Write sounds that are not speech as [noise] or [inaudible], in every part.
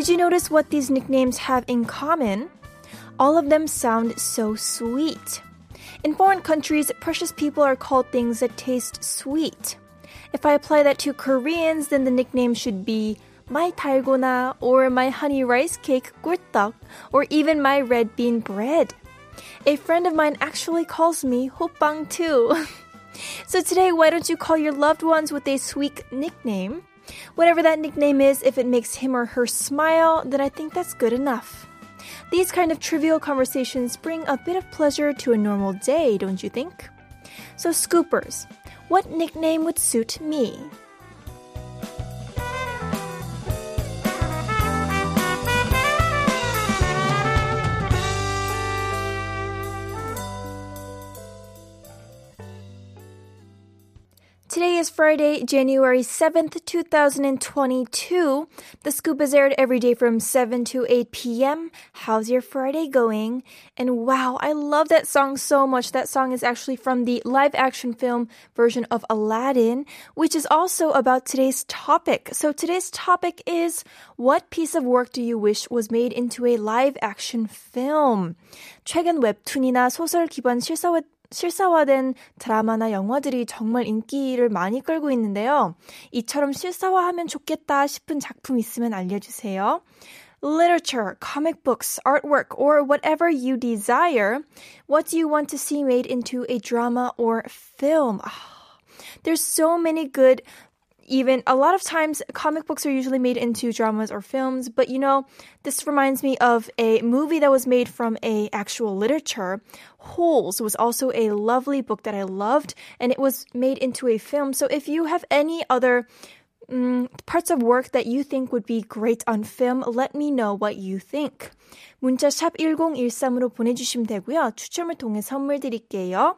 did you notice what these nicknames have in common? All of them sound so sweet. In foreign countries, precious people are called things that taste sweet. If I apply that to Koreans, then the nickname should be my dalgona or my honey rice cake gurtak or even my red bean bread. A friend of mine actually calls me hoppang too. [laughs] so today, why don't you call your loved ones with a sweet nickname? Whatever that nickname is, if it makes him or her smile, then I think that's good enough. These kind of trivial conversations bring a bit of pleasure to a normal day, don't you think? So, Scoopers, what nickname would suit me? Today is Friday, January 7th, 2022. The scoop is aired every day from 7 to 8 p.m. How's your Friday going? And wow, I love that song so much. That song is actually from the live action film version of Aladdin, which is also about today's topic. So today's topic is what piece of work do you wish was made into a live action film? 최근 웹툰이나 소설 기반 실사화 실사화된 드라마나 영화들이 정말 인기를 많이 끌고 있는데요. 이처럼 실사화하면 좋겠다 싶은 작품 있으면 알려주세요. Literature, comic books, artwork, or whatever you desire. What do you want to see made into a drama or film? There's so many good even a lot of times comic books are usually made into dramas or films but you know this reminds me of a movie that was made from a actual literature holes was also a lovely book that i loved and it was made into a film so if you have any other um, parts of work that you think would be great on film let me know what you think 문자 샵 1013으로 보내주시면 되고요 추첨을 통해 선물 드릴게요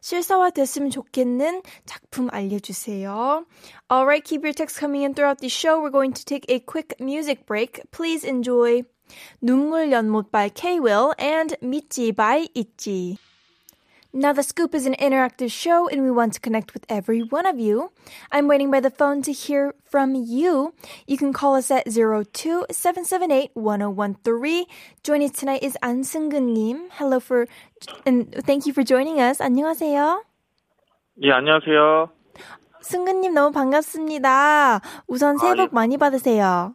실사화됐으면 좋겠는 작품 알려주세요. Alright, keep your texts coming in throughout the show. We're going to take a quick music break. Please enjoy 눈물 연못 by K-Will and 믿지 by 있지. Now, The Scoop is an interactive show and we want to connect with every one of you. I'm waiting by the phone to hear from you. You can call us at 02-778-1013. Joining tonight is 안승근님. Hello for, and thank you for joining us. 안녕하세요. 예, 안녕하세요. 승근님 너무 반갑습니다. 우선 새해 아, 복 예. 많이 받으세요.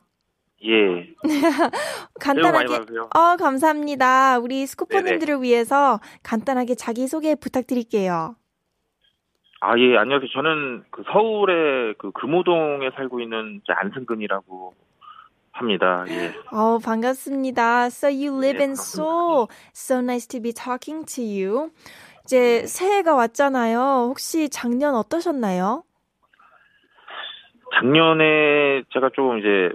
예. [laughs] 간단하게. 어, 감사합니다. 우리 네네. 스쿠퍼님들을 위해서 간단하게 자기소개 부탁드릴게요. 아, 예, 안녕하세요. 저는 그 서울의 그 금호동에 살고 있는 안승근이라고 합니다. 예. 어, 반갑습니다. So you live 네, in Seoul. So nice to be talking to you. 이제 새해가 왔잖아요. 혹시 작년 어떠셨나요? 작년에 제가 조금 이제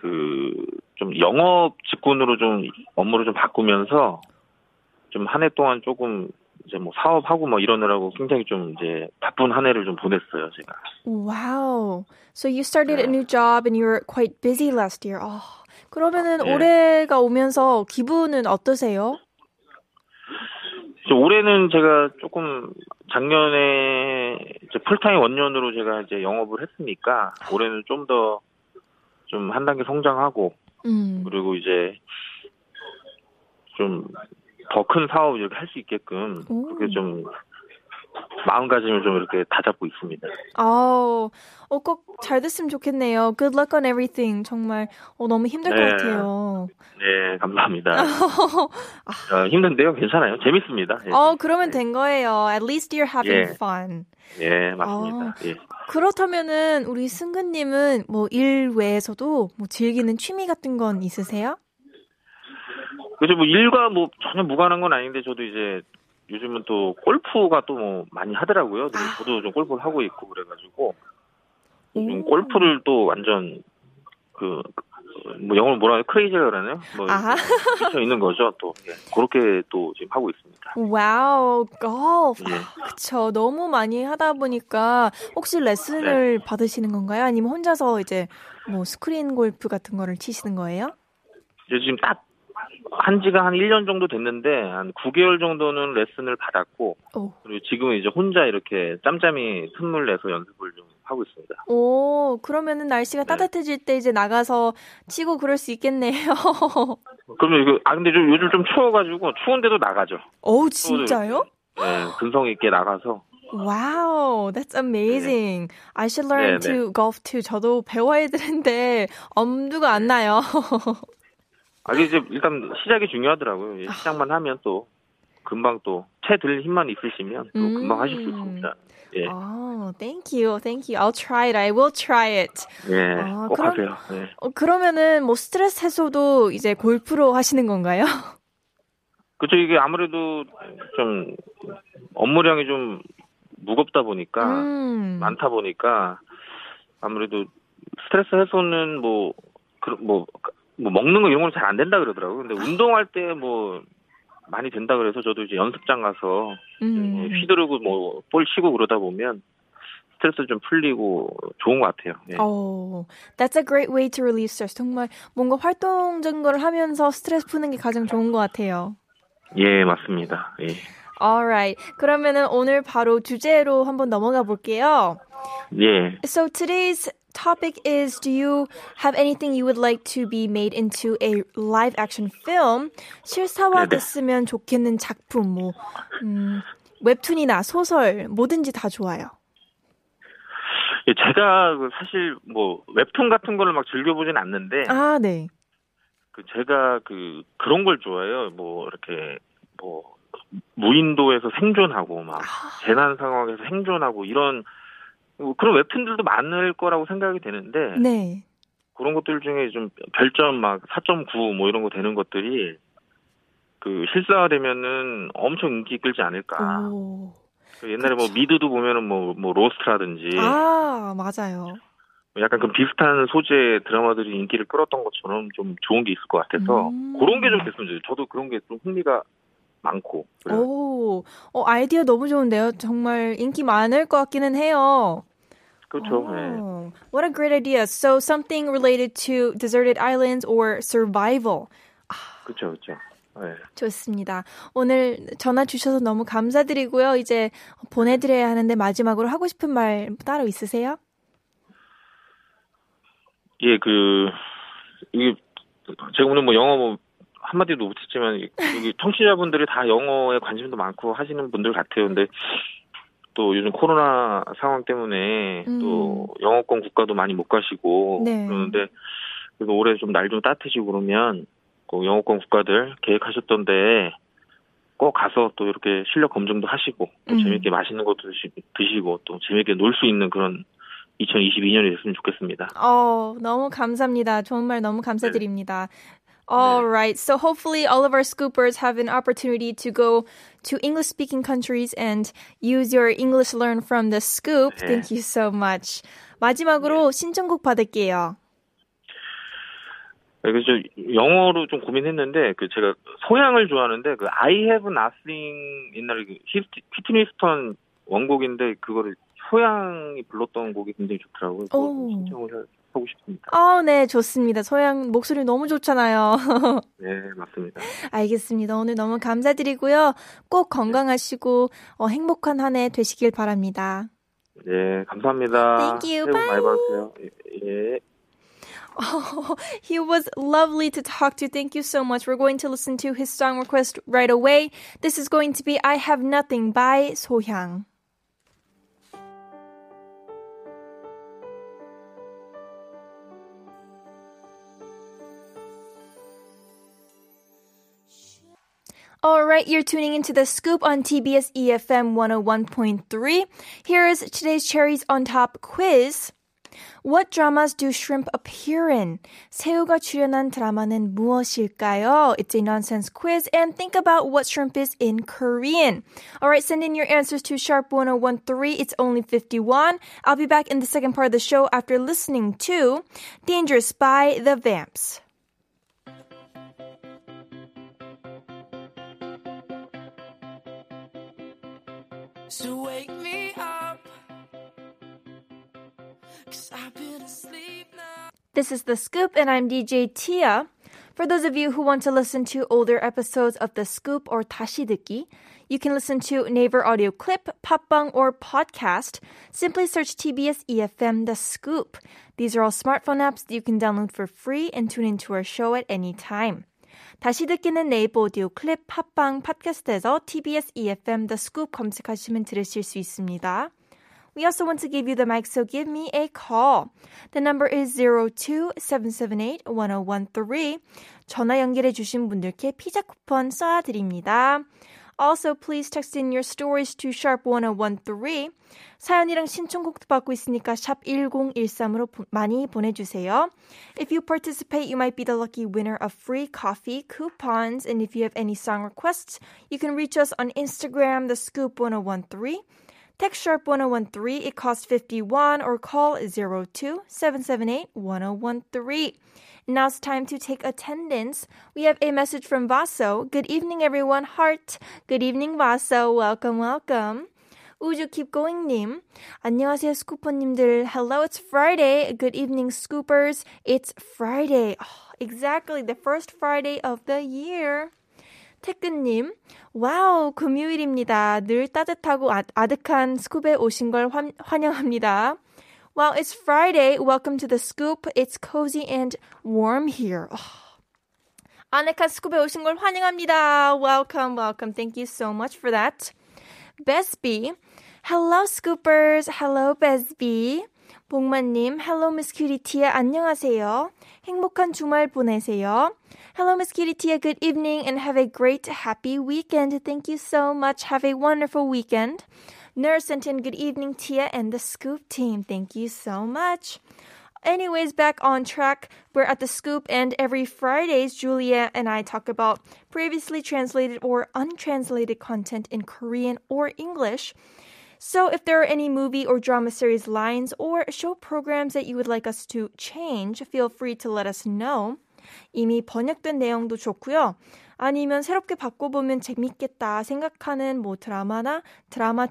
그 좀 영업 직군으로 좀 업무를 좀 바꾸면서 좀 한 해 동안 조금 이제 뭐 사업하고 뭐 이러느라고 굉장히 좀 이제 바쁜 한 해를 좀 보냈어요, 제가. Wow. So you started a new job and you were quite busy last year. 어, 그러면은 네. 올해가 오면서 기분은 어떠세요? 올해는 제가 조금 작년에 이제 풀타임 원년으로 제가 이제 영업을 했으니까 올해는 좀 더 좀 한 단계 성장하고 음. 그리고 이제 좀 더 큰 사업 이렇게 할 수 있게끔 오. 그렇게 좀 마음가짐을 좀 이렇게 다잡고 있습니다. 어, 어, 꼭 잘 됐으면 좋겠네요. Good luck on everything. 정말, 어, 너무 힘들 것 네. 같아요. 네, 감사합니다. [laughs] 어, 힘든데요, 괜찮아요. 재밌습니다. 예, 어, 그러면 된 거예요. At least you're having 예. fun. 예, 맞습니다. 어. 예. 그렇다면은, 우리 승근님은 뭐 일 외에서도 뭐 즐기는 취미 같은 건 있으세요? 그래서 뭐 일과 뭐 전혀 무관한 건 아닌데 저도 이제 요즘은 또 골프가 또 뭐 많이 하더라고요. 아. 저도 좀 골프를 하고 있고 그래가지고 요즘 오. 골프를 또 완전 그 뭐 영어로 뭐라 해요? 크레이지라 그러나요? 뭐 아하. 미쳐 있는 거죠. 또 예. 그렇게 또 지금 하고 있습니다. 와우, golf. 예. 아, 그쵸. 너무 많이 하다 보니까 혹시 레슨을 네. 받으시는 건가요? 아니면 혼자서 이제 뭐 스크린 골프 같은 거를 치시는 거예요? 이제 지금 딱 한 지가 한 1년 정도 됐는데 한 9개월 정도는 레슨을 받았고 오. 그리고 지금은 이제 혼자 이렇게 짬짬이 틈을 내서 연습을 좀 하고 있습니다. 오, 그러면은 날씨가 네. 따뜻해질 때 이제 나가서 치고 그럴 수 있겠네요. [laughs] 그러면 이거 아 근데 좀 요즘 좀 추워 가지고 추운데도 나가죠. 오, 진짜요? 예, 근성 있게 나가서 와우, that's amazing. I should learn 네, 네. to golf too. 저도 배워야 되는데 엄두가 안 나요. [laughs] 아 이제 일단 시작이 중요하더라고요. 예, 아. 시작만 하면 또 금방 또 채 들 힘만 있으시면 또 음. 금방 하실 수 있습니다. 예, 어, thank you, thank you. I'll try it. I will try it. 예, 아, 꼭 그럼- 하세요. 예. 어, 그러면은 뭐 스트레스 해소도 이제 골프로 하시는 건가요? [laughs] 그렇죠. 이게 아무래도 좀 업무량이 좀 무겁다 보니까 음. 많다 보니까 아무래도 스트레스 해소는 뭐, 그, 뭐, 뭐 먹는 거 이런 건 잘 안 된다 그러더라고요. 근데 운동할 때 뭐 많이 된다 그래서 저도 이제 연습장 가서 음. 휘두르고 뭐 볼 치고 그러다 보면 스트레스 좀 풀리고 좋은 것 같아요. 예. Oh, that's a great way to relieve stress. 정말 뭔가 활동적인 걸 하면서 스트레스 푸는 게 가장 좋은 것 같아요. 예, 맞습니다. 예. Alright. 그러면은 오늘 바로 주제로 한번 넘어가 볼게요. 예. So today's topic is do you have anything you would like to be made into a live action film? 실사화 네네. 됐으면 좋겠는 작품 뭐 음, 웹툰이나 소설 뭐든지 다 좋아요. 예, 제가 그 사실 뭐 웹툰 같은 거를 막 즐겨 보진 않는데 아, 네. 그 제가 그 그런 걸 좋아해요. 뭐 이렇게 뭐 무인도에서 생존하고 막 아. 재난 상황에서 생존하고 이런 뭐 그런 웹툰들도 많을 거라고 생각이 되는데 네. 그런 것들 중에 좀 별점 막 4.9 뭐 이런 거 되는 것들이 그 실사화되면은 엄청 인기 끌지 않을까. 오. 그 옛날에 뭐 그쵸. 미드도 보면은 뭐뭐 로스트라든지 아, 맞아요. 약간 그 비슷한 소재 드라마들이 인기를 끌었던 것처럼 좀 좋은 게 있을 것 같아서 음. 그런 게 좀 됐으면 좋겠어요. 저도 그런 게 좀 흥미가 많고. 그래요. 오, 어, 아이디어 너무 좋은데요. 정말 인기 많을 것 같기는 해요. 그렇죠. 예. Oh, What a great idea. So something related to deserted islands or survival. 그렇죠, 그렇죠. 예. 좋습니다. 오늘 전화 주셔서 너무 감사드리고요. 이제 보내드려야 하는데 마지막으로 하고 싶은 말 따로 있으세요? 예, 그 이게 제가 오늘 뭐 영어 뭐 한마디도 못했지만 여기 [laughs] 청취자분들이 다 영어에 관심도 많고 하시는 분들 같아요. 근데 또 요즘 코로나 상황 때문에 음. 또 영어권 국가도 많이 못 가시고 네. 그러는데 그래도 올해 좀 날 좀 따뜻해지고 그러면 그 영어권 국가들 계획하셨던데 꼭 가서 또 이렇게 실력 검증도 하시고 또 음. 재밌게 맛있는 것도 드시, 드시고 또 재밌게 놀 수 있는 그런 2022년이 됐으면 좋겠습니다. 어, 너무 감사합니다. 정말 너무 감사드립니다. All right. So hopefully all of our scoopers have an opportunity to go to English speaking countries and use your English learn from the scoop. 네. Thank you so much. 마지막으로 신청곡 받을게요. 네, 그래서 저 영어로 좀 고민했는데 그 제가 소양을 좋아하는데 그 I Have Nothing 옛날에 그 히트- 휘트니 스턴 원곡인데 그거를 소양이 불렀던 곡이 굉장히 좋더라고요. 신청을 해- 하고 싶습니다. 어, 네, 좋습니다. 소양 목소리 너무 좋잖아요. 네, 맞습니다. 알겠습니다. 오늘 너무 감사드리고요. 꼭 건강하시고 어, 행복한 한 해 되시길 바랍니다. 네, 감사합니다. Thank you. 새해 복 많이 Bye. 받으세요. 예. He was lovely to talk to. Thank you so much. We're going to listen to his song request right away. This is going to be I Have Nothing by Sohyang. All right, you're tuning into the scoop on TBS EFM 101.3. Here is today's cherries on top quiz. What dramas do shrimp appear in? 새우가 출연한 드라마는 무엇일까요? It's a nonsense quiz and think about what shrimp is in Korean. Alright, send in your answers to sharp1013. It's only 51. I'll be back in the second part of the show after listening to Dangerous by the Vamps. So wake me up. Cause I've been asleep now. This is The Scoop, and I'm DJ Tia. For those of you who want to listen to older episodes of The Scoop or 다시 듣기, you can listen to Naver Audio Clip, Popbang, or Podcast. Simply search TBS EFM The Scoop. These are all smartphone apps that you can download for free and tune into our show at any time. 다시 듣기는 네이버 오디오 클립, 팟빵, 팟캐스트에서 TBS EFM The Scoop 검색하시면 들으실 수 있습니다. We also want to give you the mic, so give me a call. The number is 02778-1013. 전화 연결해 주신 분들께 피자 쿠폰 쏴드립니다. Also, please text in your stories to sharp1013. 사연이랑 신청곡도 받고 있으니까 샵 1013으로 많이 보내주세요. If you participate, you might be the lucky winner of free coffee coupons. And if you have any song requests, you can reach us on Instagram, the scoop 1013. Text sharp 1013, it costs 51 or call 02 778 1013. Now it's time to take attendance. We have a message from Vaso. Good evening, everyone. Heart. Good evening, Vaso. Welcome, welcome. 우주 keep going 님. 안녕하세요, 스쿠퍼님들. Hello, it's Friday. Good evening, scoopers. It's Friday. Oh, exactly, the first Friday of the year. 태근님, 와우, 금요일입니다. 늘 따뜻하고 아, 아득한 스쿱에 오신 걸 환, 환영합니다. Well, it's Friday. Welcome to the scoop. It's cozy and warm here. Oh. 아늑한 스쿱에 오신 걸 환영합니다. Welcome, welcome. Thank you so much for that. Besby. Hello, scoopers. Hello, Besby. 복만님, Hello, Miss Cutie. 안녕하세요. 행복한 주말 보내세요. Hello, Miss Cutie. Good evening and have a great, happy weekend. Thank you so much. Have a wonderful weekend. Nurse sent in good evening, Tia and the Scoop team. Thank you so much. Anyways, back on track. We're at the Scoop, and every Fridays, Julia and I talk about previously translated or untranslated content in Korean or English. So, if there are any movie or drama series lines or show programs that you would like us to change, feel free to let us know. 이미 번역된 내용도 좋고요. 아니면 새롭게 바꿔보면 재밌겠다 생각하는 뭐 드라마나 드라마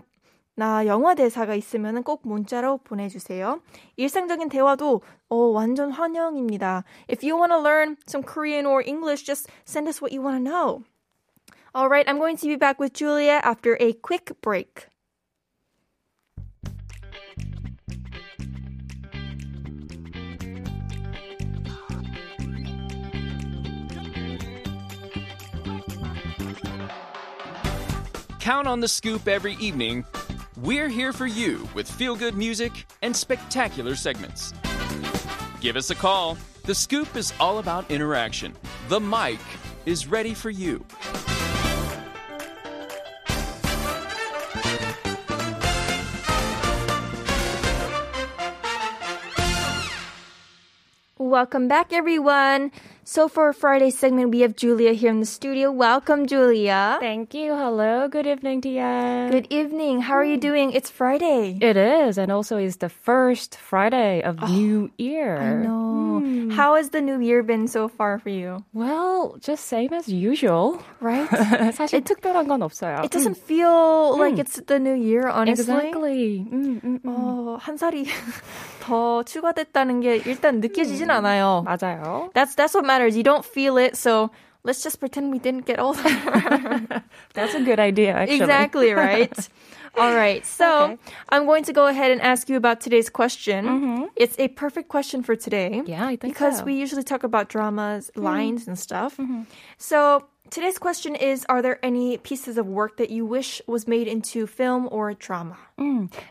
나 영화 대사가 있으면 꼭 문자로 보내주세요. 일상적인 대화도 어, 완전 환영입니다. If you want to learn some Korean or English, just send us what you want to know. Alright, I'm going to be back with Julia after a quick break. Count on the scoop every evening. we're here for you with feel good music and spectacular segments. Give us a call. The scoop is all about interaction. The mic is ready for you. Welcome back, everyone. So for Friday's segment, we have Julia here in the studio. Welcome, Julia. Thank you. Hello. Good evening, Tia. Good evening. How are you doing? It's Friday. It is, and also it's the first Friday of New Year. I know. How has the new year been so far for you? Well, just same as usual. Right? [laughs] 사실 특별한 건 없어요. It doesn't feel like it's the new year, honestly. Exactly. 음, 음, 음. 어, 한 살이 [laughs] 더 추가됐다는 게 일단 느껴지진 않아요. 맞아요. That's that's what matters. You don't feel it, so let's just pretend we didn't get older. [laughs] That's a good idea, actually. exactly, right? [laughs] All right. So Okay. I'm going to go ahead and ask you about today's question. Mm-hmm. It's a perfect question for today. Yeah, I think because so. we usually talk about dramas, hmm. lines, and stuff. Mm-hmm. So today's question is Are there any pieces of work that you wish was made into film or drama?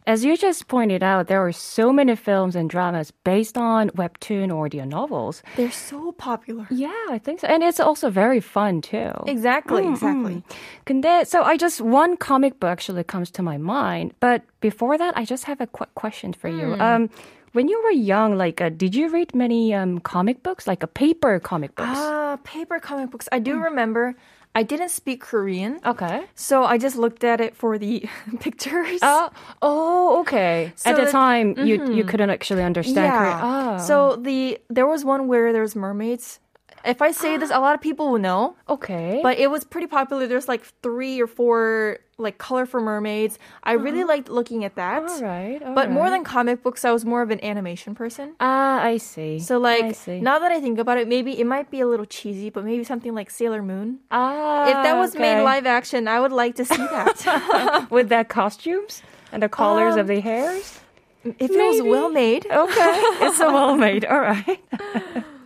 As you just pointed out, there are so many films and dramas based on webtoon or audio novels. They're so popular. Yeah, I think so. And it's also very fun too. Exactly, exactly. 근데, so I just, one comic book actually comes to my mind. But before that, I just have a quick question for you. Um, when you were young, like, uh, did you read many um, comic books, like a paper comic books? Ah, paper comic books. I do remember. I didn't speak Korean. okay. So I just looked at it for the [laughs] pictures. Oh, oh, okay. So At the time, you you couldn't actually understand Korean. yeah. Oh. So the there was one where there was mermaids. If I say this, a lot of people will know. okay. But it was pretty popular. There's like three or four like colorful mermaids. I really liked looking at that. all right. all But more than comic books, I was more of an animation person. ah, I see. So like see. now that I think about it, maybe it might be a little cheesy, but maybe something like Sailor Moon. ah, If that was made live action, I would like to see that. [laughs] with the costumes and the colors of Um, the hairs. if it was well made. Okay, [laughs] it's a well made. All right. [laughs]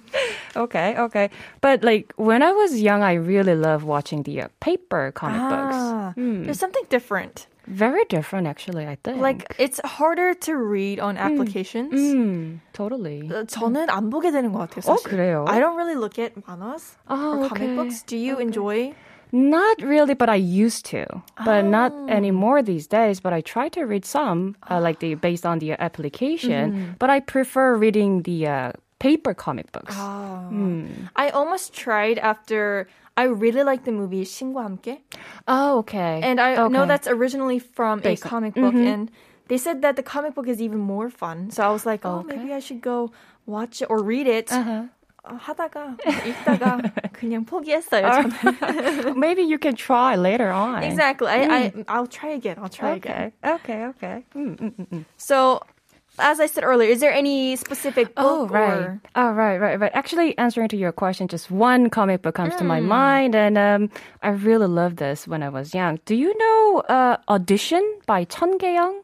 okay, okay. But like when I was young, I really loved watching the uh, paper comic books. Ah, There's something different. Very different, actually. I think. Like it's harder to read on applications. mm, totally. 어, 저는 안 보게 되는 것 같아요. 어, 사실. 그래요? I don't really look at manhwas Oh, or comic okay. books. Do you enjoy? Not really, but I used to, but not Oh. anymore these days. But I try to read some, uh, like the based on the application. Mm-hmm. But I prefer reading the uh, paper comic books. Ah. Hmm. I almost tried after I really like the movie 신과 함께, Oh, okay. and I know Okay. that's originally from Based a on- comic book, and they said that the comic book is even more fun. So I was like, oh, Okay. maybe I should go watch it or read it. Uh-huh. 어, 하다가 읽다가 [laughs] 그냥 포기했어요. 저는. [laughs] Maybe you can try later on. exactly. I, I I'll try again. I'll try again. Okay. Okay. Okay. Mm, mm, mm, mm. So, as I said earlier, is there any specific Oh, right. or Oh, right, right, right. Actually, answering to your question, just one comic book comes to my Hmm. mind, and um, I really loved this when I was young. Do you know uh, Audition by Chun Young?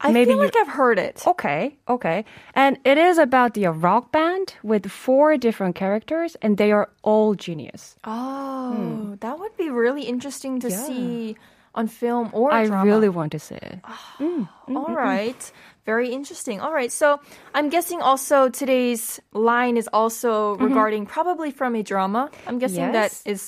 I Maybe feel you- like I've heard it. Okay, okay. And it is about the uh, rock band with four different characters, and they are all genius. Oh, that would be really interesting to Hmm. Yeah. see on film or I drama. really want to see it. All right. Very interesting. All right. So I'm guessing also today's line is also regarding probably from a drama. I'm guessing that Yes. is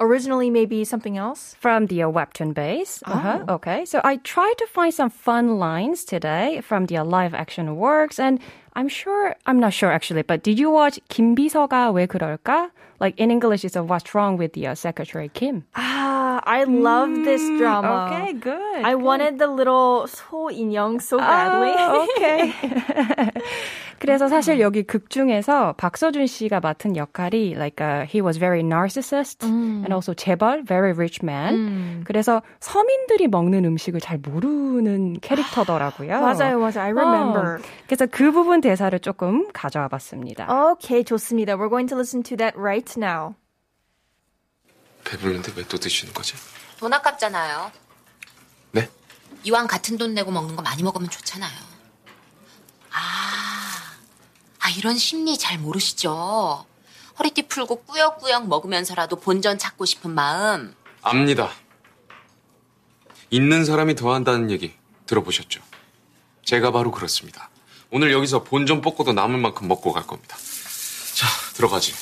originally maybe something else. from the uh, webtoon base. Oh. Uh-huh. Okay. So I tried to find some fun lines today from the uh, live action works and I'm sure I'm not sure actually, but did you watch 김비서가 왜 그럴까? Like in English it's a what's wrong with the uh, secretary Kim. Ah, I love this drama. Mm, Okay, good. I wanted the little 소 인형 so badly. Oh, okay. 그래서 사실 여기 극 중에서 박서준 씨가 맡은 역할이 like uh, he was very narcissist and also 재벌, very rich man. 그래서 서민들이 먹는 음식을 잘 모르는 캐릭터더라고요. 맞아요, 맞아요. I remember. 어, 그래서 그 부분 대사를 조금 가져와 봤습니다. Okay, 좋습니다. We're going to listen to that right now. 배부른데 왜 또 드시는 거지? 돈 아깝잖아요. 네? 이왕 같은 돈 내고 먹는 거 많이 먹으면 좋잖아요. 아, 아 이런 심리 잘 모르시죠? 허리띠 풀고 꾸역꾸역 먹으면서라도 본전 찾고 싶은 마음. 압니다. 있는 사람이 더한다는 얘기 들어보셨죠? 제가 바로 그렇습니다. 오늘 여기서 본전 뽑고도 남을 만큼 먹고 갈 겁니다. 자, 들어가지.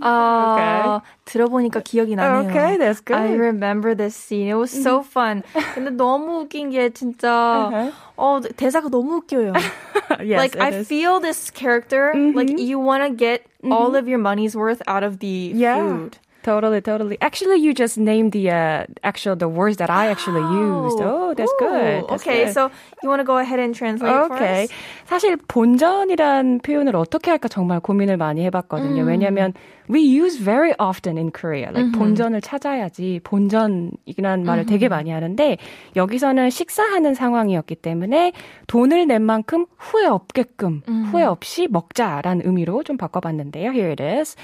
아, 들어보니까 기억이 나네요. Okay, that's good. I remember this scene. It was so fun. 근데 너무 웃긴 게 진짜 어 대사가 너무 웃겨요. [laughs] yes, like it I is. feel this character like you want to get all of your money's worth out of the yeah. food. Totally, totally. Actually, you just named the uh, actual the words that I actually used. Oh, that's good. Ooh, That's okay, good. so you want to go ahead and translate for 오케이. us? 사실 본전이란 표현을 어떻게 할까 정말 고민을 많이 해봤거든요. 왜냐하면 we use very often in Korea. Like 본전을 찾아야지 본전이라는 말을 되게 많이 하는데 여기서는 식사하는 상황이었기 때문에 돈을 낸 만큼 후회 없게끔 후회 없이 먹자라는 의미로 좀 바꿔봤는데요. Here it is.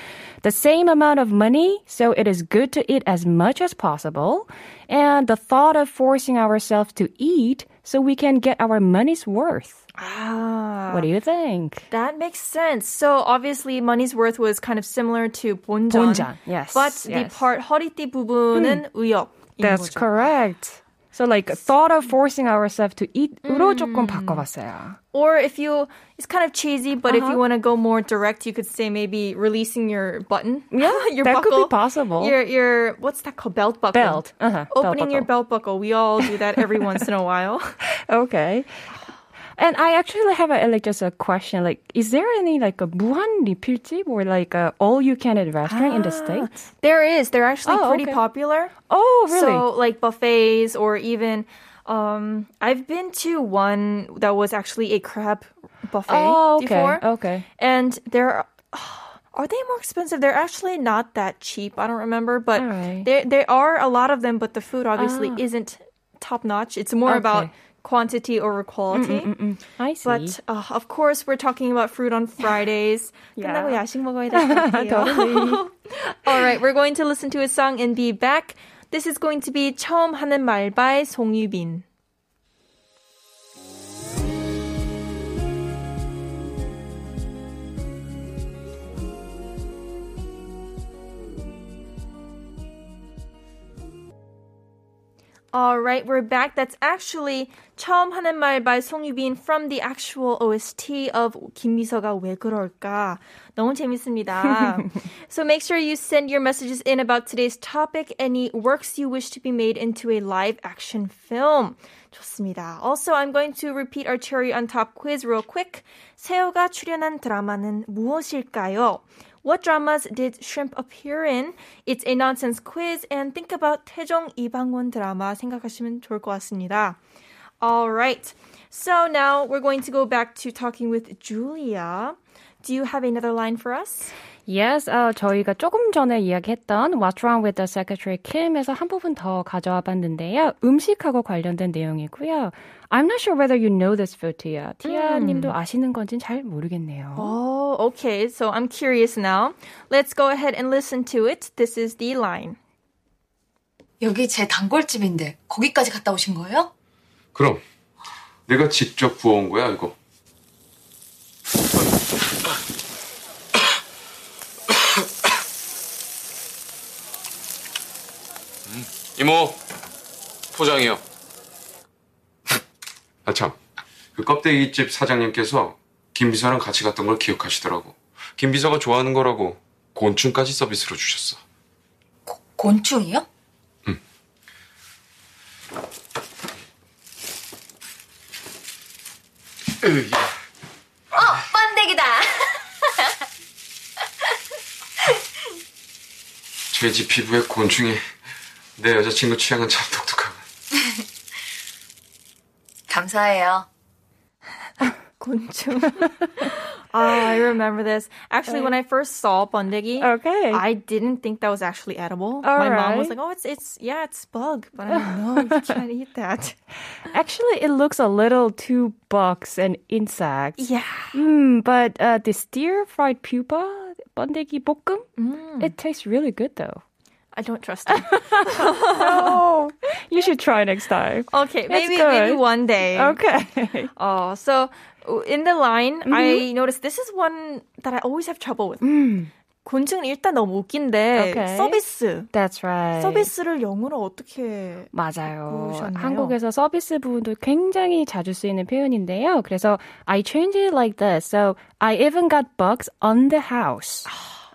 The same amount of money, so it is good to eat as much as possible. And the thought of forcing ourselves to eat so we can get our money's worth. Ah. What do you think? That makes sense. So obviously, money's worth was kind of similar to 본전. 본전, yes, But the yes. part 허리띠 부분은 의역. That's correct. So like thought of forcing ourselves to eat으로 조금 바꿔봤어요. Or if you, it's kind of cheesy, but if Uh-huh. you want to go more direct, you could say maybe releasing your button. Yeah, [laughs] your that could buckle. be possible. Your your what's that called? Belt buckle. Belt. Uh-huh, belt Opening your buckle. belt buckle. We all do that every once in a while. [laughs] Okay. And I actually have a, like just a question. Like, is there any like a 무한 리필집 or like a all you can eat restaurant in the states? There is. They're actually Oh, pretty okay. popular. Oh, really? So like buffets or even um I've been to one that was actually a crab buffet oh, okay. before. Okay. And they're [sighs] are they more expensive? They're actually not that cheap. I don't remember, but All right. there there are a lot of them, but the food obviously Ah. isn't top notch. It's more Okay. about quantity over quality. Mm, I see. But uh, of course, we're talking about fruit on Fridays. [laughs] Yeah. 끝나고 [laughs] [laughs] 야식 먹어야 될 것 같아요. Totally. All right, we're going to listen to a song and be back. This is going to be 처음 하는 말 by 송유빈. Alright, we're back. That's actually 처음 하는 말 by 송유빈 from the actual OST of 김비서가 왜 그럴까. 너무 재밌습니다. [laughs] so make sure you send your messages in about today's topic, any works you wish to be made into a live action film. 좋습니다. Also, I'm going to repeat our cherry on top quiz real quick. 세호가 출연한 드라마는 무엇일까요? What dramas did Shrimp appear in? It's a nonsense quiz and think about 태종 이방원 드라마 생각하시면 좋을 것 같습니다. All right. So now we're going to go back to talking with Julia. Do you have another line for us? Yes, 어, 저희가 조금 전에 이야기했던 What's Wrong with the Secretary Kim에서 한 부분 더 가져와 봤는데요. 음식하고 관련된 내용이고요. I'm not sure whether you know this food, Tia. Tia 님도 아시는 건지는 잘 모르겠네요. Oh, okay. So I'm curious now. Let's go ahead and listen to it. This is the line. 여기 제 단골집인데 거기까지 갔다 오신 거예요? 그럼 내가 직접 구워온 거야 이거. 이모 포장이요. [laughs] 아 참 그 껍데기집 사장님께서 김 비서랑 같이 갔던 걸 기억하시더라고. 김 비서가 좋아하는 거라고 곤충까지 서비스로 주셨어. 곤충이요? 어, 번데기다. 돼지 [laughs] 피부에 곤충이 내 여자친구 취향은 참 독특하고. [laughs] 감사해요. [laughs] 곤충. Ah, [laughs] I remember this. Actually, when I first saw bandegi, Okay. I didn't think that was actually edible. All My mom was right. like, "Oh, it's it's yeah, it's bug," but I'm like, "No, you can't eat that." Actually, it looks a little too bugs and insects. Yeah. Mm, but uh, the stir fried pupa, 번데기 볶음, Mm. it tastes really good though. I don't trust it. [laughs] Oh, you should try next time. Okay, It's maybe good. maybe one day. Okay. [laughs] Oh, so uh, in the line, Mm-hmm. I noticed this is one that I always have trouble with. 곤충은 일단 너무 웃긴데 Mm. Okay. 서비스. That's right. 서비스를 영어로 어떻게 맞아요. 바꾸셨나요? 한국에서 서비스 부분도 굉장히 자주 쓰이는 표현인데요. 그래서 I changed it like this. So I even got bugs on the house.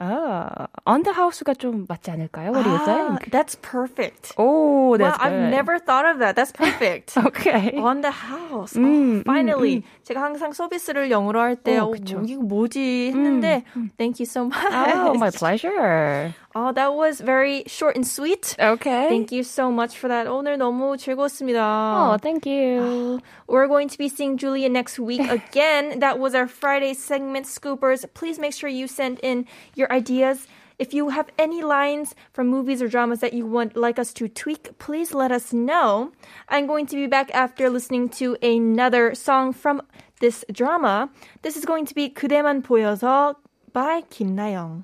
아, on the house가 좀 맞지 않을까요? What do you Ah, think? That's perfect. Oh, wow, that's I've good. never thought of that. That's perfect. Okay. [laughs] On the house. 음, oh, finally. 제가 항상 서비스를 영어로 할 때, 어, 어, 그쵸. 뭐, 이거 뭐지 했는데, thank you so much. Oh, my pleasure. [laughs] Oh, that was very short and sweet. Okay. Thank you so much for that. 오늘 너무 즐거웠습니다. Oh, thank you. [sighs] We're going to be seeing Julia next week again. [laughs] that was our Friday segment, Scoopers. Please make sure you send in your ideas. If you have any lines from movies or dramas that you want like us to tweak, please let us know. I'm going to be back after listening to another song from this drama. This is going to be 그대만 보여서 by 김나영.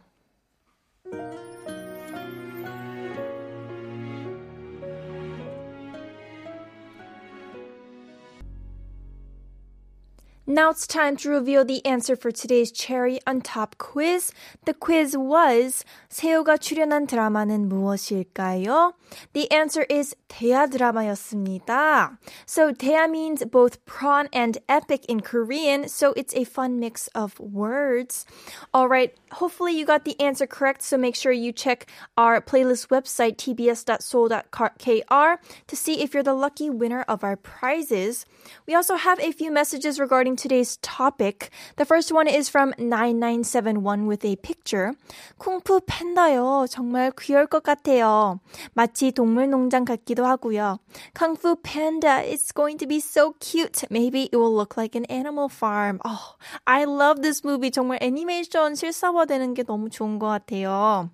Now it's time to reveal the answer for today's cherry on top quiz. The quiz was 세호가 출연한 드라마는 무엇일까요? The answer is 대하 드라마였습니다. So 대하 means both prawn and epic in Korean, so it's a fun mix of words. All right, hopefully you got the answer correct, so make sure you check our playlist website tbs.soul.kr to see if you're the lucky winner of our prizes. We also have a few messages regarding today's topic. The first one is from 9971 with a picture. 쿵푸 팬다요. 정말 귀여울 것 같아요. 마치 동물 농장 같기도 하고요. 쿵푸 panda is going to be so cute. Maybe it will look like an animal farm. Oh, I love this movie. 정말 애니메이션 실사화되는 게 너무 좋은 것 같아요.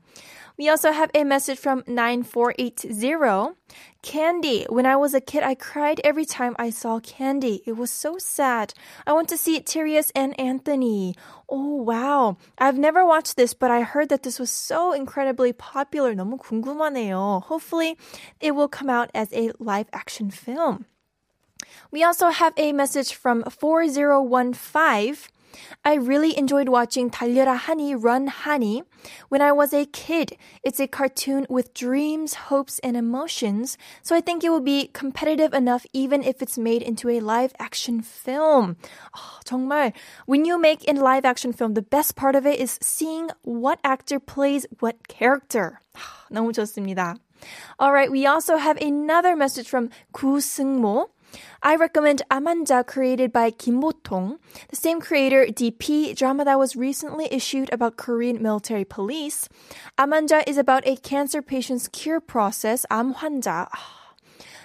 We also have a message from 9480. Candy. When I was a kid, I cried every time I saw Candy. It was so sad. I went to see Tyrius and Anthony. Oh, wow. I've never watched this, but I heard that this was so incredibly popular. 너무 궁금하네요. Hopefully, it will come out as a live action film. We also have a message from 4015. I really enjoyed watching 달려라 하니 Run Honey when I was a kid. It's a cartoon with dreams, hopes, and emotions, so I think it will be competitive enough even if it's made into a live action film. Oh, 정말 when you make a live action film, the best part of it is seeing what actor plays what character. 너무 좋습니다. All right, we also have another message from 구승모. I recommend Amanja created by Kim Bo-tong, the same creator DP drama that was recently issued about Korean military police. Amanja is about a cancer patient's cure process, 암 환자.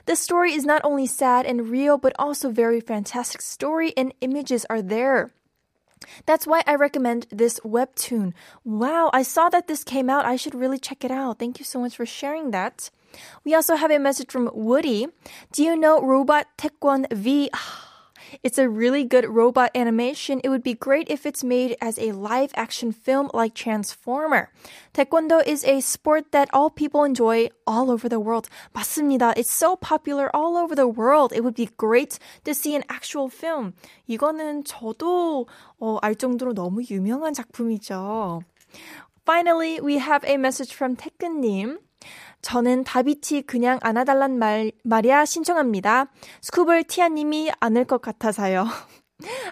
The story is not only sad and real, but also very fantastic story and images are there. That's why I recommend this webtoon. Wow, I saw that this came out. I should really check it out. Thank you so much for sharing that. We also have a message from Woody. Do you know Robot Taekwon V? [sighs] It's a really good robot animation. It would be great if it's made as a live action film like Transformer. Taekwondo is a sport that all people enjoy all over the world. 맞습니다. It's so popular all over the world. It would be great to see an actual film. 이거는 저도 어, 알 정도로 너무 유명한 작품이죠. Finally, we have a message from 태근님. 저는 다비치 그냥 안아달란 말, 말이야 신청합니다. 스쿠블 티아님이 안을 것 같아서요. [laughs]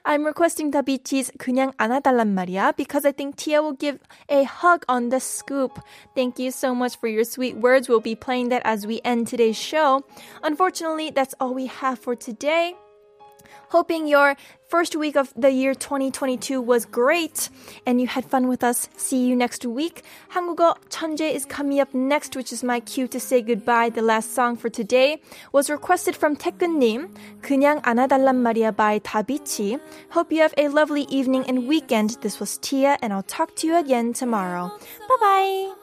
I'm requesting Dabichi's 그냥 안아달란 말이야 because I think Tia will give a hug on the scoop. Thank you so much for your sweet words. We'll be playing that as we end today's show. Unfortunately, that's all we have for today. Hoping your first week of the year 2022 was great and you had fun with us. See you next week. 한국어 천재 is coming up next, which is my cue to say goodbye. The last song for today was requested from 태근님, 그냥 안아달란 말이야 by Davichi. Hope you have a lovely evening and weekend. This was Tia and I'll talk to you again tomorrow. Bye bye.